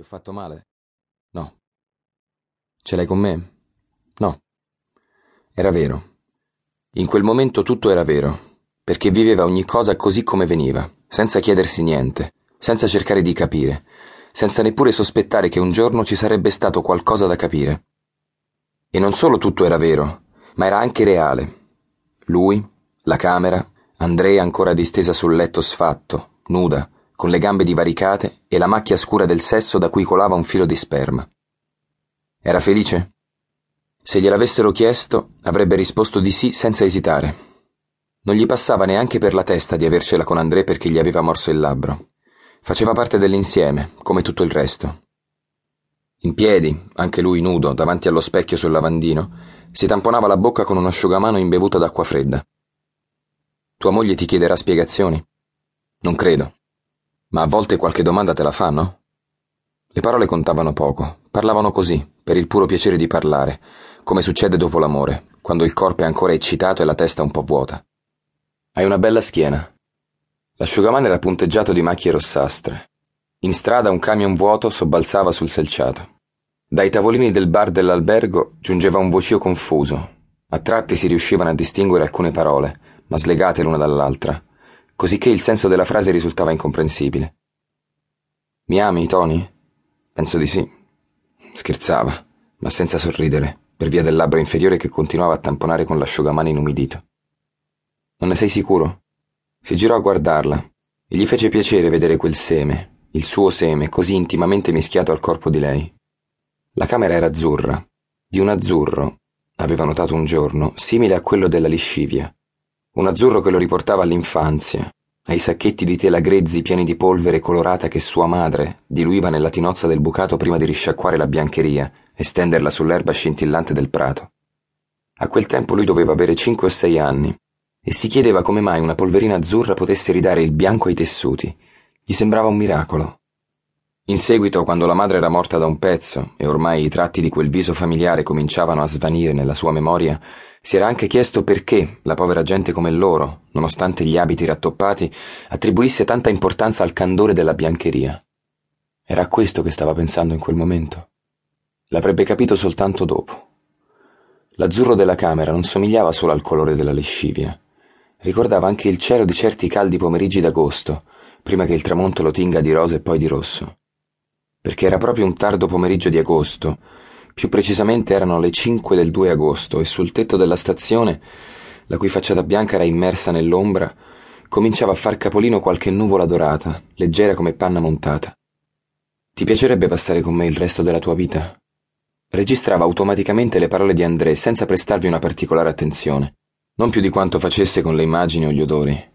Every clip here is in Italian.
Ti ho fatto male? No. Ce l'hai con me? No. Era vero. In quel momento tutto era vero, perché viveva ogni cosa così come veniva, senza chiedersi niente, senza cercare di capire, senza neppure sospettare che un giorno ci sarebbe stato qualcosa da capire. E non solo tutto era vero, ma era anche reale. Lui, la camera, Andrea ancora distesa sul letto sfatto, nuda, con le gambe divaricate e la macchia scura del sesso da cui colava un filo di sperma. Era felice? Se gliel'avessero chiesto, avrebbe risposto di sì senza esitare. Non gli passava neanche per la testa di avercela con André perché gli aveva morso il labbro. Faceva parte dell'insieme, come tutto il resto. In piedi, anche lui nudo, davanti allo specchio sul lavandino, si tamponava la bocca con un asciugamano imbevuto d'acqua fredda. Tua moglie ti chiederà spiegazioni? Non credo. Ma a volte qualche domanda te la fanno? Le parole contavano poco, parlavano così, per il puro piacere di parlare, come succede dopo l'amore, quando il corpo è ancora eccitato e la testa un po' vuota. Hai una bella schiena. L'asciugamano era punteggiato di macchie rossastre. In strada un camion vuoto sobbalzava sul selciato. Dai tavolini del bar dell'albergo giungeva un vocio confuso. A tratti si riuscivano a distinguere alcune parole, ma slegate l'una dall'altra cosicché il senso della frase risultava incomprensibile. Mi ami, Tony? Penso di sì. Scherzava, ma senza sorridere, per via del labbro inferiore che continuava a tamponare con l'asciugamano inumidito. Non ne sei sicuro? Si girò a guardarla e gli fece piacere vedere quel seme, il suo seme, così intimamente mischiato al corpo di lei. La camera era azzurra, di un azzurro, aveva notato un giorno, simile a quello della liscivia, un azzurro che lo riportava all'infanzia, ai sacchetti di tela grezzi pieni di polvere colorata che sua madre diluiva nella tinozza del bucato prima di risciacquare la biancheria e stenderla sull'erba scintillante del prato. A quel tempo lui doveva avere cinque o sei anni e si chiedeva come mai una polverina azzurra potesse ridare il bianco ai tessuti. Gli sembrava un miracolo. In seguito, quando la madre era morta da un pezzo e ormai i tratti di quel viso familiare cominciavano a svanire nella sua memoria, si era anche chiesto perché la povera gente come loro, nonostante gli abiti rattoppati, attribuisse tanta importanza al candore della biancheria. Era a questo che stava pensando in quel momento. L'avrebbe capito soltanto dopo. L'azzurro della camera non somigliava solo al colore della lescivia. Ricordava anche il cielo di certi caldi pomeriggi d'agosto, prima che il tramonto lo tinga di rosa e poi di rosso perché era proprio un tardo pomeriggio di agosto, più precisamente erano le cinque del 2 agosto e sul tetto della stazione, la cui facciata bianca era immersa nell'ombra, cominciava a far capolino qualche nuvola dorata, leggera come panna montata. Ti piacerebbe passare con me il resto della tua vita? Registrava automaticamente le parole di André senza prestarvi una particolare attenzione, non più di quanto facesse con le immagini o gli odori.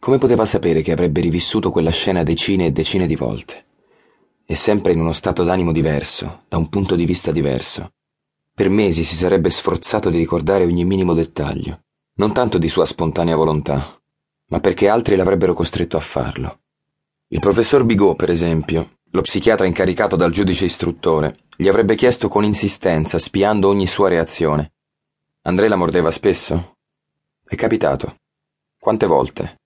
Come poteva sapere che avrebbe rivissuto quella scena decine e decine di volte? E sempre in uno stato d'animo diverso, da un punto di vista diverso. Per mesi si sarebbe sforzato di ricordare ogni minimo dettaglio, non tanto di sua spontanea volontà, ma perché altri l'avrebbero costretto a farlo. Il professor Bigot, per esempio, lo psichiatra incaricato dal giudice istruttore, gli avrebbe chiesto con insistenza, spiando ogni sua reazione. Andrei la mordeva spesso? È capitato. Quante volte?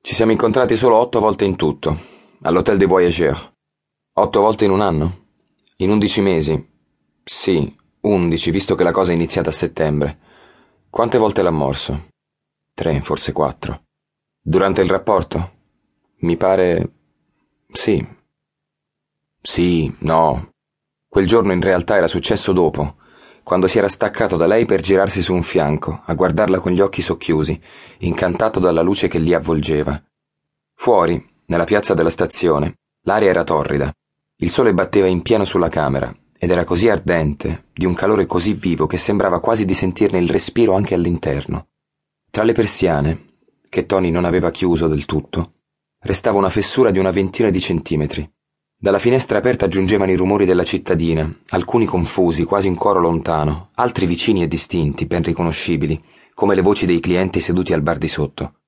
Ci siamo incontrati solo otto volte in tutto, all'Hôtel des Voyageurs. Otto volte in un anno? In undici mesi? Sì, undici, visto che la cosa è iniziata a settembre. Quante volte l'ha morso? Tre, forse quattro. Durante il rapporto? Mi pare... sì. Sì, no. Quel giorno in realtà era successo dopo, quando si era staccato da lei per girarsi su un fianco, a guardarla con gli occhi socchiusi, incantato dalla luce che li avvolgeva. Fuori, nella piazza della stazione, l'aria era torrida. Il sole batteva in pieno sulla camera ed era così ardente, di un calore così vivo che sembrava quasi di sentirne il respiro anche all'interno. Tra le persiane, che Tony non aveva chiuso del tutto, restava una fessura di una ventina di centimetri. Dalla finestra aperta giungevano i rumori della cittadina, alcuni confusi, quasi in coro lontano, altri vicini e distinti, ben riconoscibili, come le voci dei clienti seduti al bar di sotto.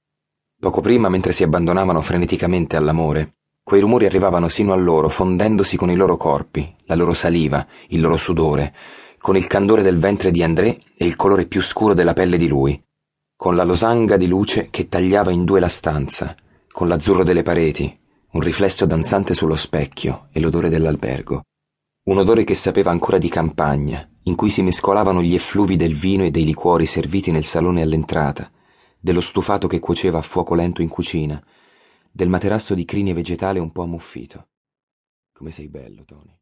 Poco prima, mentre si abbandonavano freneticamente all'amore, Quei rumori arrivavano sino a loro, fondendosi con i loro corpi, la loro saliva, il loro sudore, con il candore del ventre di André e il colore più scuro della pelle di lui, con la losanga di luce che tagliava in due la stanza, con l'azzurro delle pareti, un riflesso danzante sullo specchio e l'odore dell'albergo. Un odore che sapeva ancora di campagna, in cui si mescolavano gli effluvi del vino e dei liquori serviti nel salone all'entrata, dello stufato che cuoceva a fuoco lento in cucina, del materasso di crini vegetale un po' ammuffito. Come sei bello, Tony.